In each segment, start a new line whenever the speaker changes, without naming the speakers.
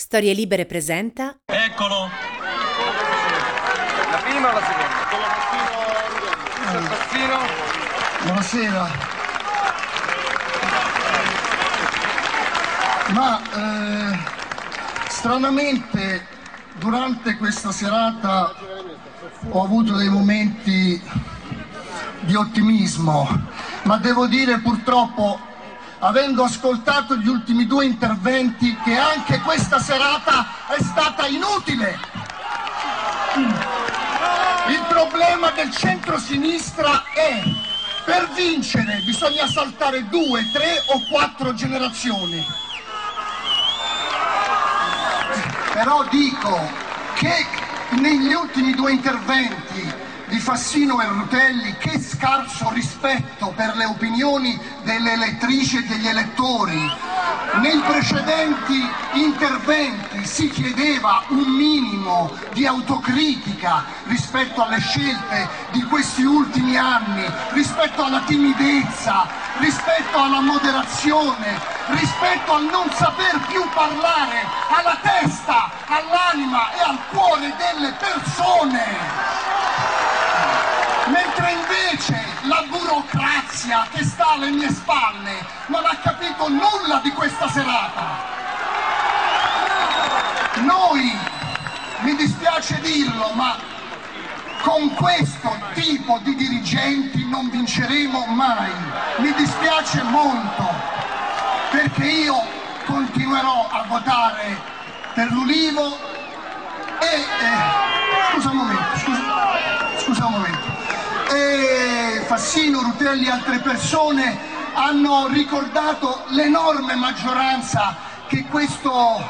Storie Libere presenta.
Eccolo!
La prima o la seconda?
Con. Buonasera. Ma eh, stranamente durante questa serata ho avuto dei momenti di ottimismo, ma devo dire purtroppo avendo ascoltato gli ultimi due interventi, che anche questa serata è stata inutile. Il problema del centro-sinistra è per vincere bisogna saltare due, tre o quattro generazioni. Però dico che negli ultimi due interventi di Fassino e Rutelli, che scarso rispetto per le opinioni delle elettrici e degli elettori. Nei precedenti interventi si chiedeva un minimo di autocritica rispetto alle scelte di questi ultimi anni, rispetto alla timidezza, rispetto alla moderazione, rispetto al non saper più parlare alla testa, all'anima e al cuore delle persone. Mentre invece la burocrazia che sta alle mie spalle non ha capito nulla di questa serata. Noi, mi dispiace dirlo, ma con questo tipo di dirigenti non vinceremo mai. Mi dispiace molto, perché io continuerò a votare per l'Ulivo e... Eh, scusa un momento, scusa, scusa un momento e Fassino, Rutelli e altre persone hanno ricordato l'enorme maggioranza che questo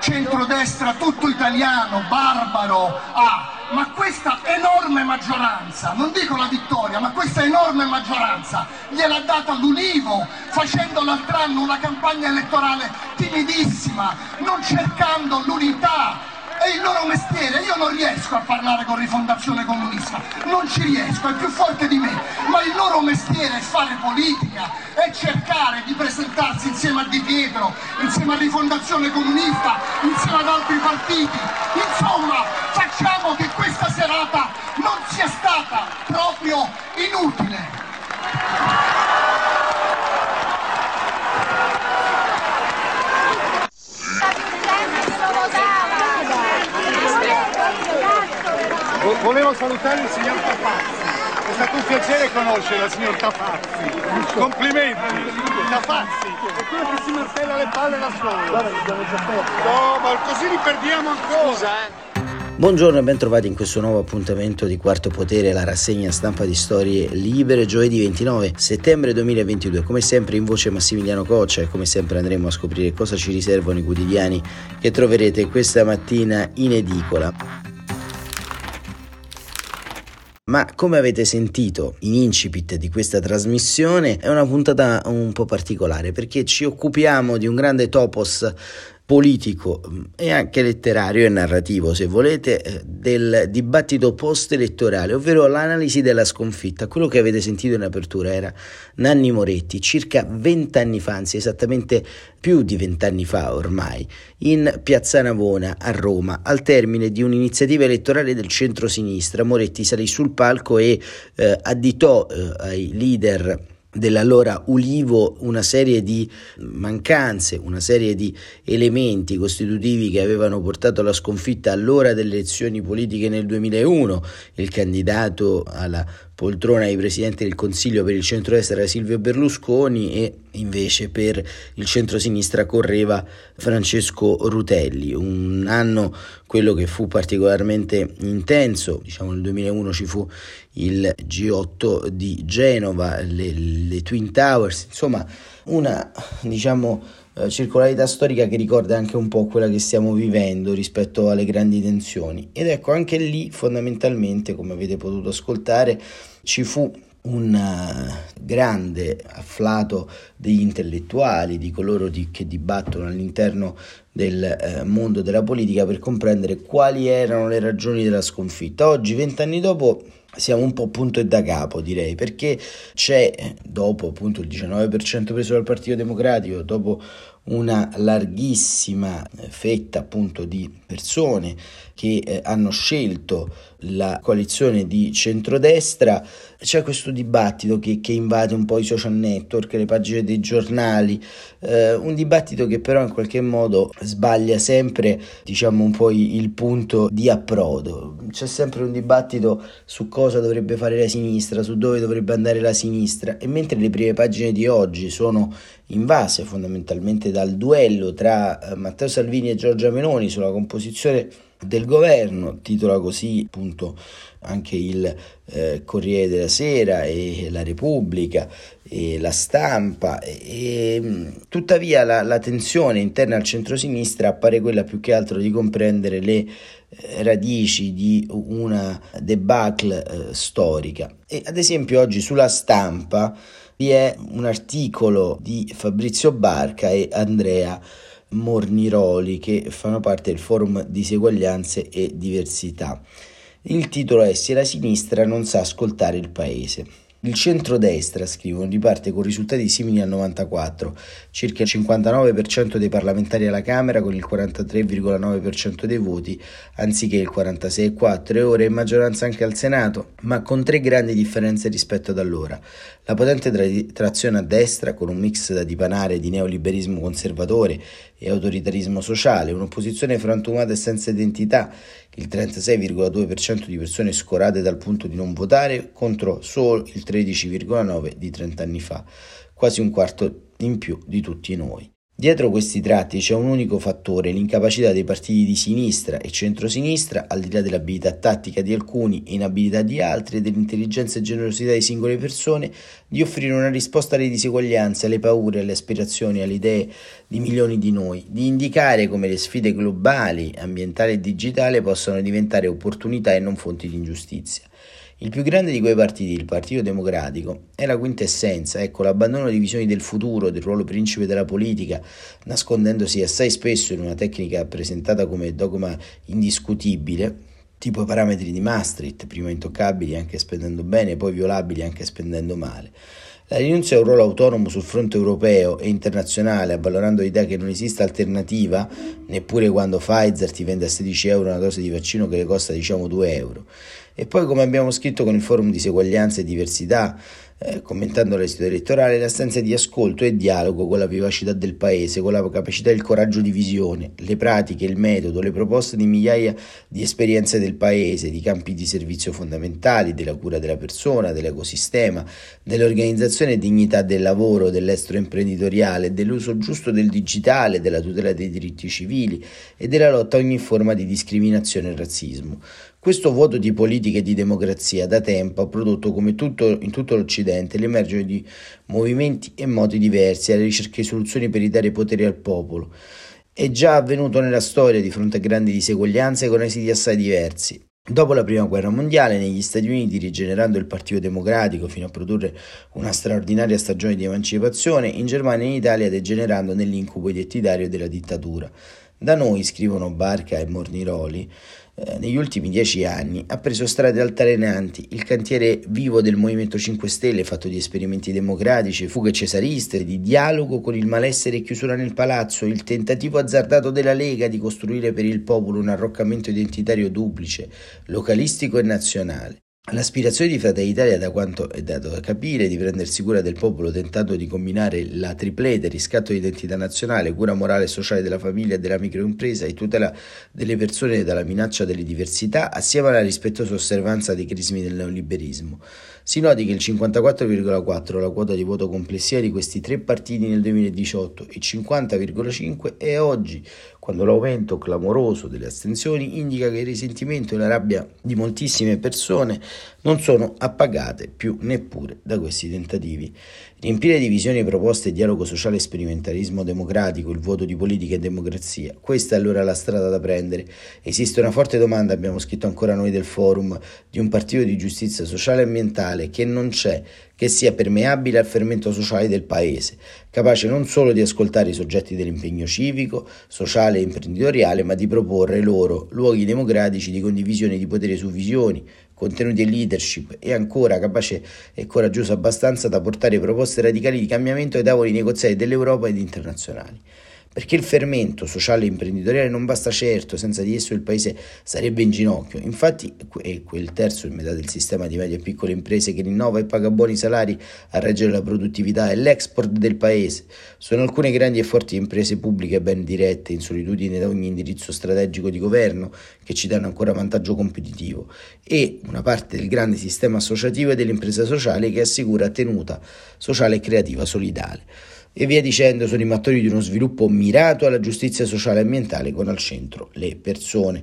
centrodestra tutto italiano, barbaro, ha. Ma questa enorme maggioranza, non dico la vittoria, ma questa enorme maggioranza gliel'ha data l'Ulivo, facendo l'altro anno una campagna elettorale timidissima, non cercando l'unità, è il loro mestiere, io non riesco a parlare con rifondazione comunista, non ci riesco, è più forte di me, ma il loro mestiere è fare politica, è cercare di presentarsi insieme a Di Pietro, insieme a rifondazione comunista, insieme ad altri partiti. Insomma, facciamo che questa serata non sia stata proprio inutile.
Volevo salutare il signor Tafazzi. È stato un piacere conoscere il signor Tafazzi. Complimenti. Tafazzi, è quello che si martella le palle da solo. No, ma così li perdiamo ancora.
Buongiorno e bentrovati in questo nuovo appuntamento di Quarto Potere, la rassegna stampa di storie libere, giovedì 29 settembre 2022. Come sempre in voce Massimiliano Coccia e come sempre andremo a scoprire cosa ci riservano i quotidiani che troverete questa mattina in edicola. Ma come avete sentito in incipit di questa trasmissione, è una puntata un po' particolare perché ci occupiamo di un grande topos politico mm, e anche letterario e narrativo, se volete, eh, del dibattito post-elettorale, ovvero l'analisi della sconfitta. Quello che avete sentito in apertura era Nanni Moretti, circa vent'anni fa, anzi esattamente più di vent'anni fa ormai, in Piazza Navona a Roma, al termine di un'iniziativa elettorale del centro-sinistra. Moretti salì sul palco e eh, additò eh, ai leader dell'allora Ulivo una serie di mancanze, una serie di elementi costitutivi che avevano portato alla sconfitta all'ora delle elezioni politiche nel 2001, il candidato alla poltrona di presidente del Consiglio per il centro-destra era Silvio Berlusconi e invece per il centro-sinistra correva Francesco Rutelli. Un anno quello che fu particolarmente intenso, diciamo nel 2001 ci fu il G8 di Genova, le, le Twin Towers, insomma una diciamo eh, circolarità storica che ricorda anche un po' quella che stiamo vivendo rispetto alle grandi tensioni. Ed ecco, anche lì fondamentalmente, come avete potuto ascoltare, ci fu un eh, grande afflato degli intellettuali, di coloro di, che dibattono all'interno del eh, mondo della politica per comprendere quali erano le ragioni della sconfitta. Oggi, vent'anni dopo, siamo un po' punto e da capo, direi, perché c'è, dopo appunto il 19% preso dal Partito Democratico, dopo una larghissima fetta appunto di persone che eh, hanno scelto la coalizione di centrodestra, c'è questo dibattito che, che, invade un po' i social network, le pagine dei giornali, eh, un dibattito che però in qualche modo sbaglia sempre diciamo un po' il punto di approdo. C'è sempre un dibattito su cosa dovrebbe fare la sinistra, su dove dovrebbe andare la sinistra e mentre le prime pagine di oggi sono invase fondamentalmente dal duello tra eh, Matteo Salvini e Giorgia Meloni sulla composizione del governo, titola così appunto anche il eh, Corriere della Sera e la Repubblica e la stampa e, e tuttavia la, la, tensione interna al centrosinistra appare quella più che altro di comprendere le eh, radici di una debacle eh, storica e ad esempio oggi sulla stampa vi è un articolo di Fabrizio Barca e Andrea Morniroli che fanno parte del forum Diseguaglianze e Diversità. Il titolo è Se la sinistra non sa ascoltare il paese. Il centrodestra, scrivono, riparte con risultati simili al 94, circa il 59% dei parlamentari alla Camera con il 43,9% dei voti, anziché il 46,4% e ora in maggioranza anche al Senato, ma con tre grandi differenze rispetto ad allora. La potente tra- trazione a destra, con un mix da dipanare di neoliberismo conservatore e autoritarismo sociale, un'opposizione frantumata e senza identità, il 36,2% di persone scorate dal punto di non votare contro solo il 13,9% di 30 anni fa, quasi un quarto in più di tutti noi. Dietro questi tratti c'è un unico fattore, l'incapacità dei partiti di sinistra e centrosinistra, al di là dell'abilità tattica di alcuni e inabilità di altri e dell'intelligenza e generosità di singole persone, di offrire una risposta alle diseguaglianze, alle paure, alle aspirazioni, alle idee di milioni di noi, di indicare come le sfide globali, ambientali e digitali possano diventare opportunità e non fonti di ingiustizia. Il più grande di quei partiti, il Partito Democratico, è la quintessenza, ecco, l'abbandono di visioni del futuro, del ruolo principe della politica, nascondendosi assai spesso in una tecnica presentata come dogma indiscutibile, tipo parametri di Maastricht, prima intoccabili anche spendendo bene, poi violabili anche spendendo male. La rinuncia a un ruolo autonomo sul fronte europeo e internazionale, avvalorando l'idea che non esista alternativa, neppure quando Pfizer ti vende a 16 euro una dose di vaccino che le costa diciamo 2 euro. E poi, come abbiamo scritto con il forum di Seguaglianza e Diversità, eh, commentando l'esito elettorale, l'assenza di ascolto e dialogo con la vivacità del paese, con la capacità e il coraggio di visione, le pratiche, il metodo, le proposte di migliaia di esperienze del paese, di campi di servizio fondamentali, della cura della persona, dell'ecosistema, dell'organizzazione e dignità del lavoro, dell'estero imprenditoriale, dell'uso giusto del digitale, della tutela dei diritti civili e della lotta a ogni forma di discriminazione e razzismo. Questo vuoto di politica e di democrazia da tempo ha prodotto, come tutto, in tutto l'Occidente, l'emergere di movimenti e modi diversi alla ricerca di soluzioni per ridare potere al popolo. È già avvenuto nella storia di fronte a grandi diseguaglianze con esiti assai diversi. Dopo la Prima Guerra Mondiale, negli Stati Uniti, rigenerando il Partito Democratico fino a produrre una straordinaria stagione di emancipazione, in Germania e in Italia degenerando nell'incubo identitario della dittatura. Da noi, scrivono Barca e Morniroli, eh, negli ultimi dieci anni ha preso strade altalenanti, il cantiere vivo del Movimento 5 Stelle fatto di esperimenti democratici, fughe cesariste, di dialogo con il malessere e chiusura nel palazzo, il tentativo azzardato della Lega di costruire per il popolo un arroccamento identitario duplice, localistico e nazionale. L'aspirazione di Fratelli d'Italia, da quanto è dato da capire, di prendersi cura del popolo tentando di combinare la triplete, riscatto di identità nazionale, cura morale e sociale della famiglia e della microimpresa e tutela delle persone dalla minaccia delle diversità, assieme alla rispettosa osservanza dei crismi del neoliberismo. Si noti che il 54,4 la quota di voto complessiva di questi tre partiti nel 2018 e 50,5 è oggi, quando l'aumento clamoroso delle astensioni indica che il risentimento e la rabbia di moltissime persone non sono appagate più neppure da questi tentativi. Riempire divisioni proposte dialogo sociale e sperimentalismo democratico, il voto di politica e democrazia, questa è allora la strada da prendere. Esiste una forte domanda, abbiamo scritto ancora noi del forum, di un partito di giustizia sociale e ambientale che non c'è, che sia permeabile al fermento sociale del paese, capace non solo di ascoltare i soggetti dell'impegno civico, sociale e imprenditoriale, ma di proporre loro luoghi democratici di condivisione di potere su visioni, contenuti e leadership e ancora capace e coraggioso abbastanza da portare proposte radicali di cambiamento ai tavoli negoziati dell'Europa ed internazionali. Perché il fermento sociale e imprenditoriale non basta certo, senza di esso il paese sarebbe in ginocchio. Infatti è quel terzo in metà del sistema di medie e piccole imprese che rinnova e paga buoni salari a reggere la produttività e l'export del paese. Sono alcune grandi e forti imprese pubbliche ben dirette, in solitudine da ogni indirizzo strategico di governo, che ci danno ancora vantaggio competitivo, e una parte del grande sistema associativo e dell'impresa sociale che assicura tenuta sociale e creativa solidale e via dicendo sono i mattori di uno sviluppo mirato alla giustizia sociale e ambientale con al centro le persone.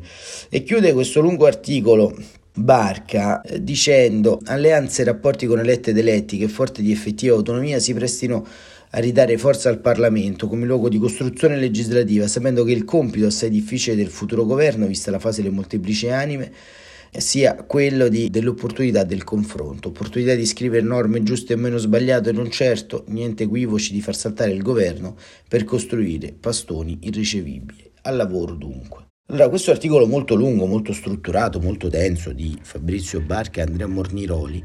E chiude questo lungo articolo Barca eh, dicendo alleanze e rapporti con eletti ed eletti che forte di effettiva autonomia si prestino a ridare forza al Parlamento come luogo di costruzione legislativa, sapendo che il compito assai difficile del futuro governo, vista la fase delle molteplici anime, sia quello di, dell'opportunità del confronto, opportunità di scrivere norme giuste e meno sbagliate, non certo niente equivoci di far saltare il governo per costruire pastoni irricevibili. Al lavoro dunque. Allora, questo articolo molto lungo, molto strutturato, molto denso di Fabrizio Barca e Andrea Morniroli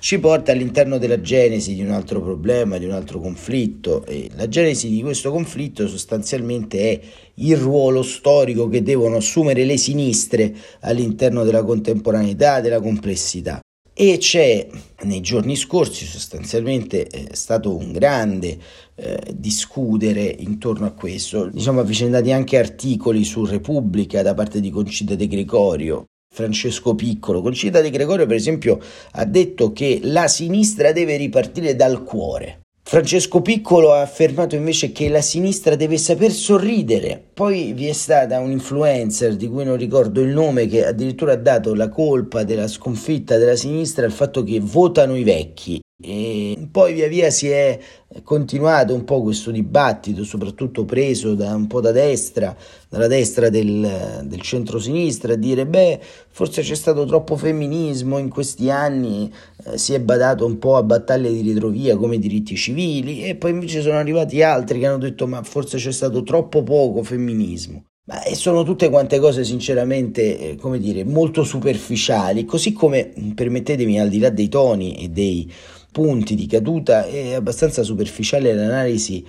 ci porta all'interno della genesi di un altro problema, di un altro conflitto e la genesi di questo conflitto sostanzialmente è il ruolo storico che devono assumere le sinistre all'interno della contemporaneità, della complessità e c'è nei giorni scorsi sostanzialmente è stato un grande eh, discutere intorno a questo, diciamo avvicendati anche articoli su Repubblica da parte di Concita De Gregorio. Francesco Piccolo, Concita De Gregorio per esempio ha detto che la sinistra deve ripartire dal cuore, Francesco Piccolo ha affermato invece che la sinistra deve saper sorridere. Poi vi è stata un influencer di cui non ricordo il nome che addirittura ha dato la colpa della sconfitta della sinistra al fatto che votano i vecchi. E poi via via si è continuato un po' questo dibattito, soprattutto preso da un po' da destra, dalla destra del, del centro-sinistra, a dire beh, forse c'è stato troppo femminismo in questi anni, eh, si è badato un po' a battaglie di ritrovia come diritti civili e poi invece sono arrivati altri che hanno detto ma forse c'è stato troppo poco femminismo. Ma sono tutte quante cose sinceramente, eh, come dire, molto superficiali, così come, permettetemi, al di là dei toni e dei punti di caduta è abbastanza superficiale l'analisi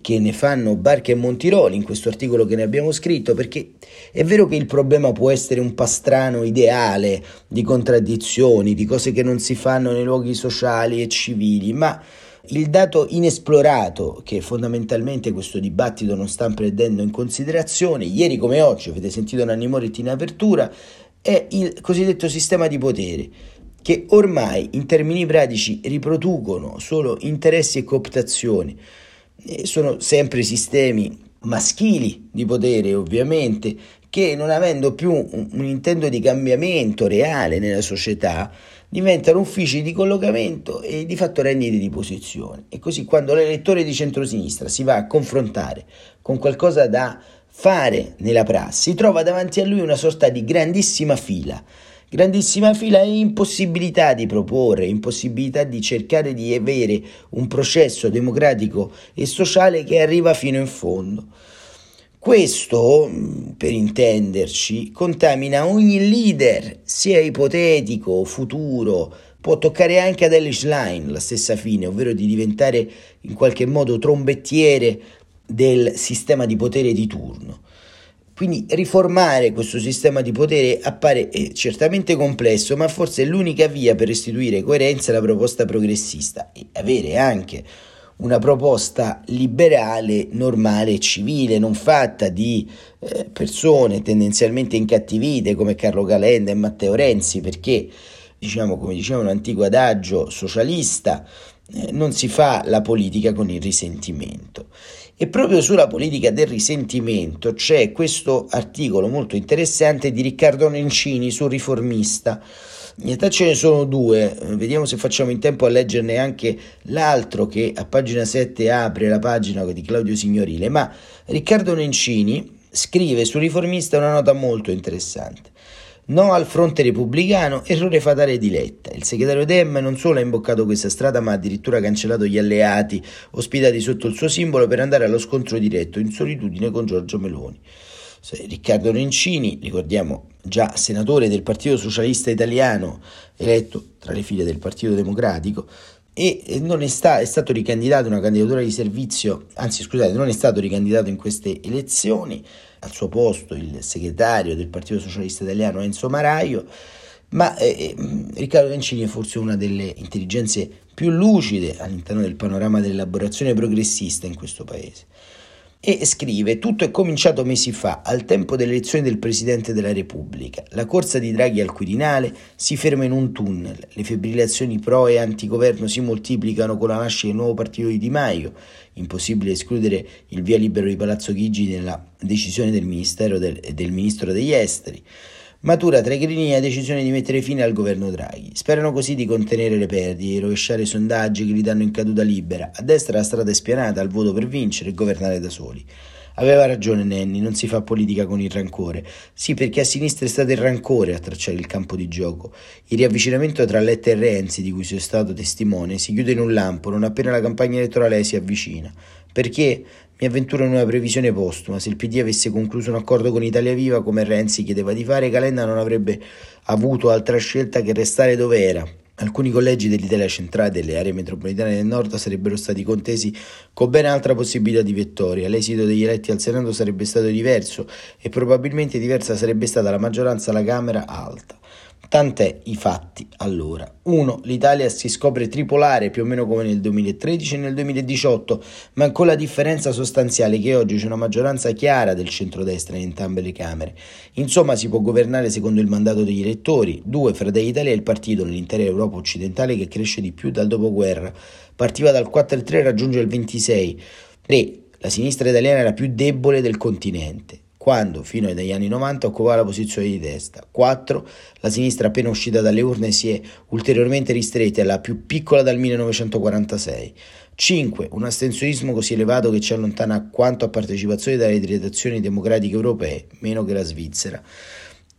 che ne fanno Barca e Montiroli in questo articolo che ne abbiamo scritto, perché è vero che il problema può essere un pastrano ideale di contraddizioni, di cose che non si fanno nei luoghi sociali e civili, ma il dato inesplorato che fondamentalmente questo dibattito non sta prendendo in considerazione, ieri come oggi, avete sentito Nanni Moretti in apertura, è il cosiddetto sistema di potere che ormai in termini pratici riproducono solo interessi e cooptazioni. Sono sempre sistemi maschili di potere, ovviamente, che non avendo più un, un intento di cambiamento reale nella società, diventano uffici di collocamento e di fatto rendite di posizione. E così quando l'elettore di centrosinistra si va a confrontare con qualcosa da fare nella prassi, trova davanti a lui una sorta di grandissima fila grandissima fila e impossibilità di proporre, impossibilità di cercare di avere un processo democratico e sociale che arriva fino in fondo. Questo, per intenderci, contamina ogni leader, sia ipotetico futuro, può toccare anche ad Elish Line la stessa fine, ovvero di diventare in qualche modo trombettiere del sistema di potere di turno. Quindi riformare questo sistema di potere appare eh, certamente complesso, ma forse è l'unica via per restituire coerenza alla proposta progressista e avere anche una proposta liberale, normale e civile, non fatta di eh, persone tendenzialmente incattivite come Carlo Calenda e Matteo Renzi, perché, diciamo, come diceva un antico adagio socialista, eh, non si fa la politica con il risentimento. E proprio sulla politica del risentimento c'è questo articolo molto interessante di Riccardo Nencini sul riformista. In realtà ce ne sono due, vediamo se facciamo in tempo a leggerne anche l'altro che a pagina 7 apre la pagina di Claudio Signorile, ma Riccardo Nencini scrive sul riformista una nota molto interessante. No al fronte repubblicano, errore fatale di Letta. Il segretario Dem non solo ha imboccato questa strada, ma ha addirittura cancellato gli alleati ospitati sotto il suo simbolo per andare allo scontro diretto in solitudine con Giorgio Meloni. Riccardo Nencini, ricordiamo già senatore del Partito Socialista Italiano, eletto tra le file del Partito Democratico, e non è, sta, è stato ricandidato una candidatura di servizio, anzi scusate, non è stato ricandidato in queste elezioni, al suo posto il segretario del Partito Socialista Italiano Enzo Maraio, ma eh, eh Riccardo Nencini è forse una delle intelligenze più lucide all'interno del panorama dell'elaborazione progressista in questo paese e scrive tutto è cominciato mesi fa, al tempo delle elezioni del Presidente della Repubblica. La corsa di Draghi al Quirinale si ferma in un tunnel, le fibrillazioni pro e antigoverno si moltiplicano con la nascita del nuovo partito di Di Maio, impossibile escludere il via libero di Palazzo Chigi nella decisione del, del, del Ministro degli Esteri matura tra i grini la decisione di mettere fine al governo Draghi. Sperano così di contenere le perdite, di rovesciare i sondaggi che li danno in caduta libera. A destra la strada è spianata al voto per vincere e governare da soli. Aveva ragione Nenni, non si fa politica con il rancore. Sì, perché a sinistra è stato il rancore a tracciare il campo di gioco. Il riavvicinamento tra Letta e Renzi, di cui sono stato testimone, si chiude in un lampo non appena la campagna elettorale si avvicina. Perché? Mi avventuro in una previsione postuma. Se il PD avesse concluso un accordo con Italia Viva, come Renzi chiedeva di fare, Calenda non avrebbe avuto altra scelta che restare dove era. Alcuni collegi dell'Italia centrale e delle aree metropolitane del nord sarebbero stati contesi con ben altra possibilità di vittoria. L'esito degli eletti al Senato sarebbe stato diverso e probabilmente diversa sarebbe stata la maggioranza alla Camera alta. Tant'è i fatti allora. 1. L'Italia si scopre tripolare più o meno come nel 2013 e nel 2018, ma con la differenza sostanziale che oggi c'è una maggioranza chiara del centrodestra in entrambe le Camere. Insomma, si può governare secondo il mandato degli elettori. 2. Fratelli Italia è il partito nell'intera Europa occidentale che cresce di più dal dopoguerra. Partiva dal 4,3 e raggiunge il 26. 3. La sinistra italiana la più debole del continente quando fino agli anni 90 occupava la posizione di testa. 4. La sinistra appena uscita dalle urne si è ulteriormente ristretta alla più piccola dal 1946. 5. Un astensionismo così elevato che ci allontana quanto a partecipazione dalle redazioni democratiche europee, meno che la Svizzera.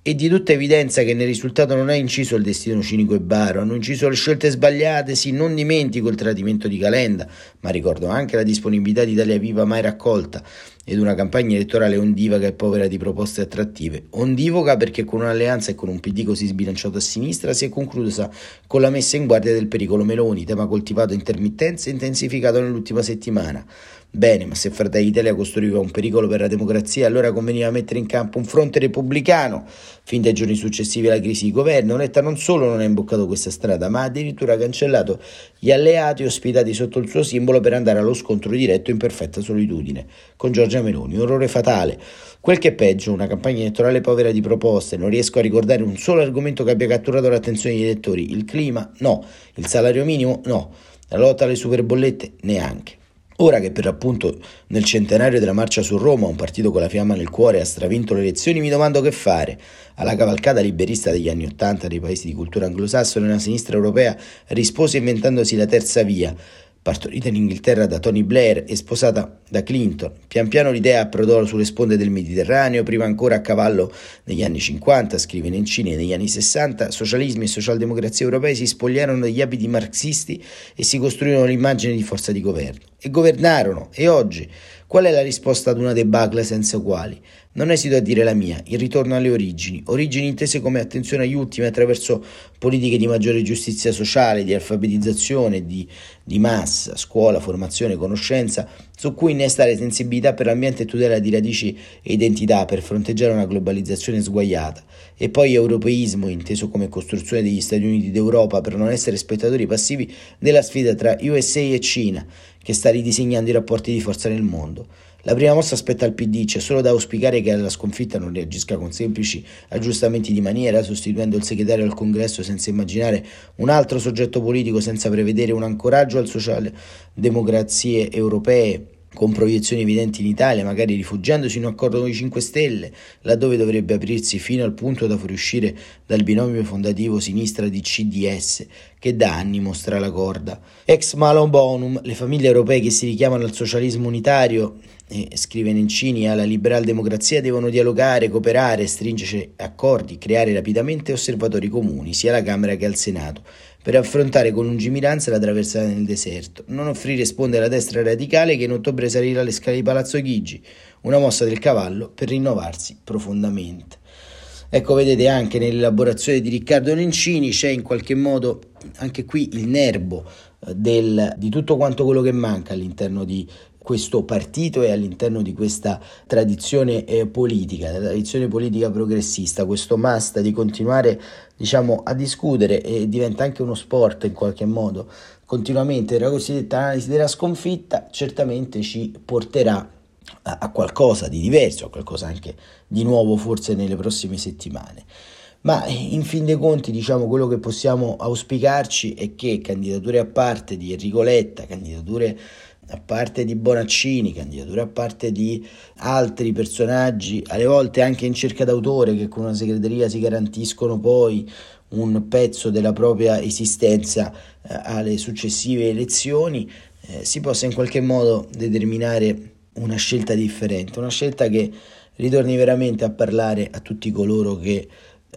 È di tutta evidenza che nel risultato non è inciso il destino cinico e baro, hanno inciso le scelte sbagliate, sì, non dimentico il tradimento di Calenda, ma ricordo anche la disponibilità di Italia Viva mai raccolta ed una campagna elettorale ondivaga e povera di proposte attrattive. Ondivoga perché con un'alleanza e con un PD così sbilanciato a sinistra si è conclusa con la messa in guardia del pericolo Meloni, tema coltivato a intermittenza e intensificato nell'ultima settimana. Bene, ma se Fratelli d'Italia costruiva un pericolo per la democrazia, allora conveniva mettere in campo un fronte repubblicano. Fin dai giorni successivi alla crisi di governo, Letta non solo non ha imboccato questa strada, ma ha addirittura cancellato gli alleati ospitati sotto il suo simbolo per andare allo scontro diretto in perfetta solitudine con Giorgia Meloni. Un errore fatale. Quel che è peggio, una campagna elettorale povera di proposte. Non riesco a ricordare un solo argomento che abbia catturato l'attenzione degli elettori. Il clima? No. Il salario minimo? No. La lotta alle superbollette? Neanche. Ora che per appunto nel centenario della marcia su Roma un partito con la fiamma nel cuore ha stravinto le elezioni, mi domando che fare. Alla cavalcata liberista degli anni Ottanta dei paesi di cultura anglosassone, la sinistra europea rispose inventandosi la terza via, partorita in Inghilterra da Tony Blair e sposata da Clinton. Pian piano l'idea approdò sulle sponde del Mediterraneo, prima ancora a cavallo negli anni 50, scrive Nencini, e negli anni 60 socialismi e socialdemocrazia europei si spogliarono degli abiti marxisti e si costruirono l'immagine di forza di governo. E governarono. E oggi? Qual è la risposta ad una debacle senza uguali? Non esito a dire la mia, il ritorno alle origini, origini intese come attenzione agli ultimi attraverso politiche di maggiore giustizia sociale, di alfabetizzazione, di, di massa, scuola, formazione, conoscenza, su cui innestare sensibilità per l'ambiente e tutela di radici e identità per fronteggiare una globalizzazione sguaiata, e poi europeismo inteso come costruzione degli Stati Uniti d'Europa per non essere spettatori passivi della sfida tra USA e Cina, che sta ridisegnando i rapporti di forza nel mondo. La prima mossa aspetta al PD, c'è solo da auspicare che alla sconfitta non reagisca con semplici aggiustamenti di maniera, sostituendo il segretario al congresso senza immaginare un altro soggetto politico, senza prevedere un ancoraggio al sociale democrazie europee con proiezioni evidenti in Italia, magari rifugiandosi in un accordo con i 5 Stelle, laddove dovrebbe aprirsi fino al punto da fuoriuscire dal binomio fondativo sinistra di CDS, che da anni mostra la corda. Ex malum bonum, le famiglie europee che si richiamano al socialismo unitario e scrive Nencini, alla liberal democrazia devono dialogare, cooperare, stringere accordi, creare rapidamente osservatori comuni, sia alla Camera che al Senato, per affrontare con lungimiranza la traversata nel deserto, non offrire sponde alla destra radicale che in ottobre salirà alle scale di Palazzo Chigi, una mossa del cavallo per rinnovarsi profondamente. Ecco, vedete anche nell'elaborazione di Riccardo Nencini c'è in qualche modo anche qui il nervo eh, del, di tutto quanto quello che manca all'interno di questo partito e all'interno di questa tradizione eh, politica, la tradizione politica progressista, questo must di continuare diciamo, a discutere e diventa anche uno sport in qualche modo continuamente la cosiddetta analisi della sconfitta, certamente ci porterà a, a qualcosa di diverso, a qualcosa anche di nuovo forse nelle prossime settimane. Ma in fin dei conti, diciamo, quello che possiamo auspicarci è che candidature a parte di Enrico Letta, candidature a parte di Bonaccini, candidature a parte di altri personaggi, alle volte anche in cerca d'autore che con una segreteria si garantiscono poi un pezzo della propria esistenza eh, alle successive elezioni, eh, si possa in qualche modo determinare una scelta differente, una scelta che ritorni veramente a parlare a tutti coloro che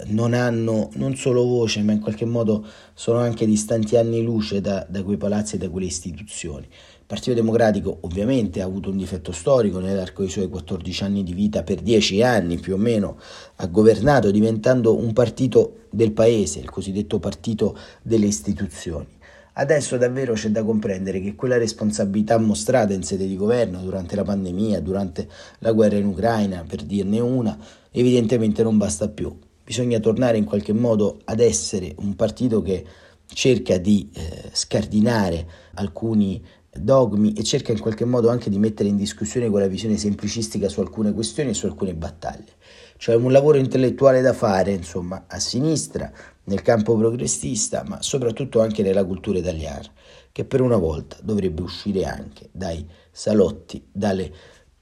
non hanno non solo voce, ma in qualche modo sono anche distanti anni luce da, da quei palazzi e da quelle istituzioni. Partito Democratico ovviamente ha avuto un difetto storico nell'arco dei suoi 14 anni di vita, per 10 anni più o meno ha governato diventando un partito del paese, il cosiddetto partito delle istituzioni. Adesso davvero c'è da comprendere che quella responsabilità mostrata in sede di governo durante la pandemia, durante la guerra in Ucraina, per dirne una, evidentemente non basta più. Bisogna tornare in qualche modo ad essere un partito che cerca di eh, scardinare alcuni dogmi e cerca in qualche modo anche di mettere in discussione quella visione semplicistica su alcune questioni e su alcune battaglie. Cioè un lavoro intellettuale da fare, insomma, a sinistra, nel campo progressista, ma soprattutto anche nella cultura italiana, che per una volta dovrebbe uscire anche dai salotti, dalle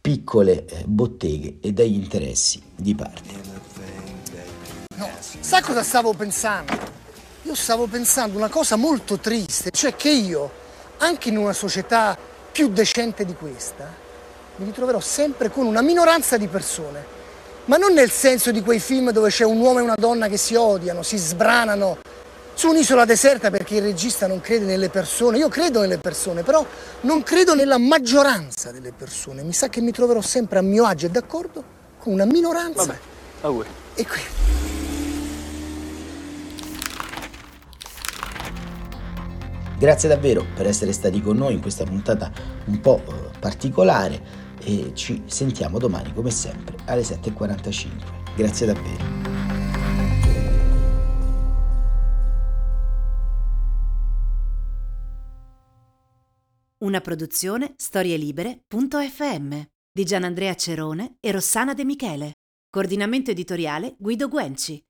piccole eh, botteghe e dagli interessi di parte.
No, sa cosa stavo pensando? Io stavo pensando una cosa molto triste, cioè che io anche in una società più decente di questa, mi ritroverò sempre con una minoranza di persone, ma non nel senso di quei film dove c'è un uomo e una donna che si odiano, si sbranano su un'isola deserta perché il regista non crede nelle persone. Io credo nelle persone, però non credo nella maggioranza delle persone. Mi sa che mi troverò sempre a mio agio e d'accordo con una minoranza.
Vabbè, auguri.
E qui.
Grazie davvero per essere stati con noi in questa puntata un po' eh, particolare e ci sentiamo domani come sempre alle 7.45. Grazie davvero.
Una produzione storielibere.fm di Gianandrea Cerone e Rossana De Michele. Coordinamento editoriale Guido Guenci.